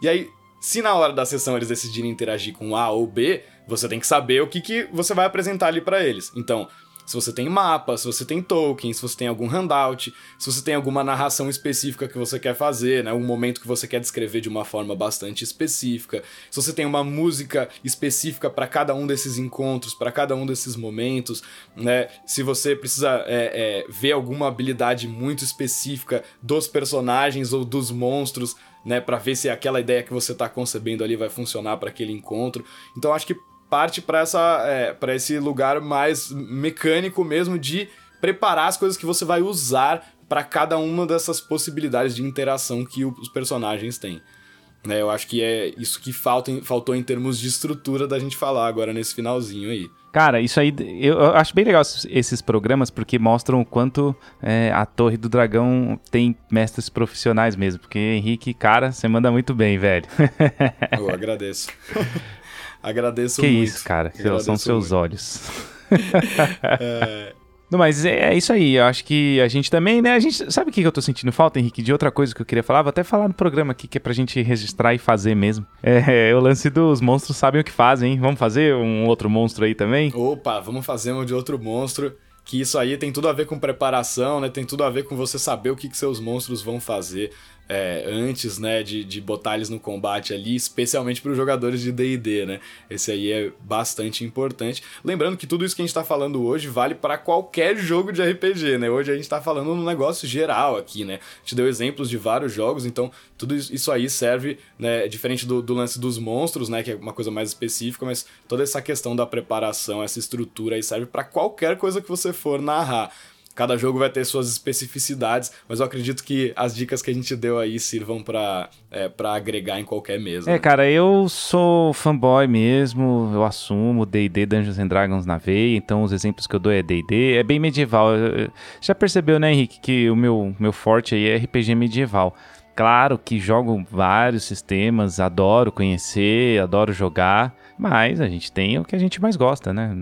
E aí, se na hora da sessão eles decidirem interagir com A ou B, você tem que saber o que, que você vai apresentar ali para eles. Então, se você tem mapa, se você tem token, se você tem algum handout, se você tem alguma narração específica que você quer fazer, né, um momento que você quer descrever de uma forma bastante específica, se você tem uma música específica para cada um desses encontros, para cada um desses momentos, né, se você precisa é, é, ver alguma habilidade muito específica dos personagens ou dos monstros, né, para ver se aquela ideia que você está concebendo ali vai funcionar para aquele encontro. Então acho que parte para essa é, para esse lugar mais mecânico mesmo de preparar as coisas que você vai usar para cada uma dessas possibilidades de interação que os personagens têm. Né, eu acho que é isso que falta, faltou em termos de estrutura da gente falar agora nesse finalzinho aí. Cara, isso aí eu acho bem legal esses programas porque mostram o quanto é, a Torre do Dragão tem mestres profissionais mesmo. Porque Henrique, cara, você manda muito bem, velho. eu agradeço. Agradeço que muito. Que isso, cara. Agradeço são seus muito. olhos. é... Não, mas é, é, isso aí, eu acho que a gente também, né? A gente. Sabe o que eu tô sentindo falta, Henrique? De outra coisa que eu queria falar? Vou até falar no programa aqui, que é pra gente registrar e fazer mesmo. É, é o lance dos monstros sabem o que fazem, hein? Vamos fazer um outro monstro aí também? Opa, vamos fazer um de outro monstro. Que isso aí tem tudo a ver com preparação, né? Tem tudo a ver com você saber o que, que seus monstros vão fazer é, antes, né, de, de botar eles no combate ali, especialmente para os jogadores de D&D, né? Esse aí é bastante importante. Lembrando que tudo isso que a gente está falando hoje vale para qualquer jogo de RPG, né? Hoje a gente está falando num negócio geral aqui, né? A gente deu exemplos de vários jogos, então tudo isso aí serve, né, diferente do, do lance dos monstros, né, que é uma coisa mais específica, mas toda essa questão da preparação, essa estrutura aí serve para qualquer coisa que você for narrar. Cada jogo vai ter suas especificidades, mas eu acredito que as dicas que a gente deu aí sirvam para é, pra agregar em qualquer mesa. É, né? cara, eu sou fanboy mesmo, eu assumo D&D Dungeons and Dragons na veia, então os exemplos que eu dou é D&D, é bem medieval. Já percebeu, né, Henrique, que o meu, meu forte aí é RPG medieval. Claro que jogo vários sistemas, adoro conhecer, adoro jogar, mas a gente tem o que a gente mais gosta, né?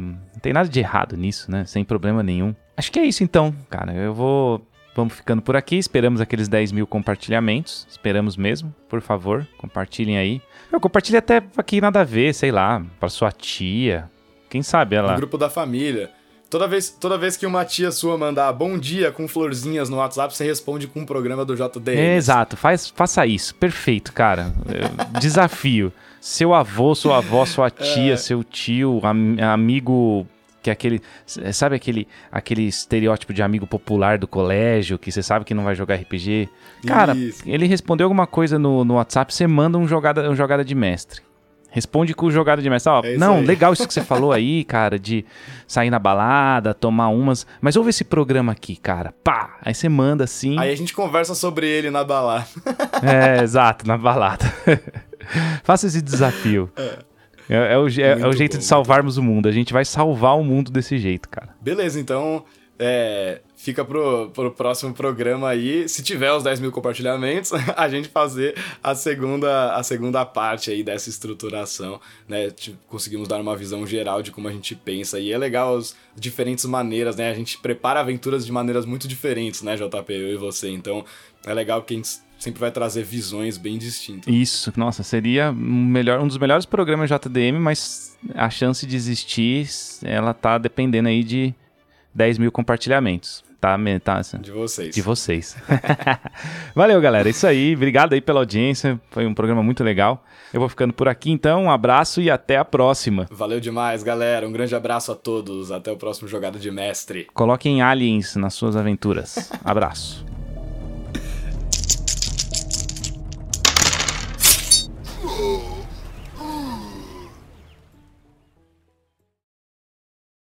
Não tem nada de errado nisso, né? Sem problema nenhum. Acho que é isso então, cara. Eu vou. Vamos ficando por aqui. Esperamos aqueles 10 mil compartilhamentos. Esperamos mesmo. Por favor, compartilhem aí. Eu compartilhe até aqui nada a ver, sei lá, para sua tia. Quem sabe ela. No grupo da família. Toda vez, toda vez que uma tia sua mandar bom dia com florzinhas no WhatsApp, você responde com um programa do JDM. É, exato, faz, faça isso. Perfeito, cara. Desafio. Seu avô, sua avó, sua tia, é. seu tio, am, amigo que é aquele, sabe aquele, aquele estereótipo de amigo popular do colégio, que você sabe que não vai jogar RPG? Cara, Isso. ele respondeu alguma coisa no, no WhatsApp, você manda um jogada, um jogada de mestre. Responde com jogada de mestre. Ó, é não, aí. legal isso que você falou aí, cara, de sair na balada, tomar umas. Mas ouve esse programa aqui, cara. Pá! Aí você manda assim. Aí a gente conversa sobre ele na balada. é, exato, na balada. Faça esse desafio. É. É, é, o, é, é o jeito bom, de salvarmos o mundo. A gente vai salvar o mundo desse jeito, cara. Beleza, então é, fica pro, pro próximo programa aí, se tiver os 10 mil compartilhamentos, a gente fazer a segunda, a segunda parte aí dessa estruturação, né? Tipo, conseguimos dar uma visão geral de como a gente pensa. E é legal as diferentes maneiras, né? A gente prepara aventuras de maneiras muito diferentes, né, JP, eu e você. Então é legal que a gente sempre vai trazer visões bem distintas. Isso, nossa, seria um, melhor, um dos melhores programas JDM, mas a chance de existir, ela tá dependendo aí de 10 mil compartilhamentos. Tá, tá, de vocês. De vocês. Valeu, galera. Isso aí. Obrigado aí pela audiência. Foi um programa muito legal. Eu vou ficando por aqui, então. Um abraço e até a próxima. Valeu demais, galera. Um grande abraço a todos. Até o próximo Jogada de Mestre. Coloquem aliens nas suas aventuras. Abraço.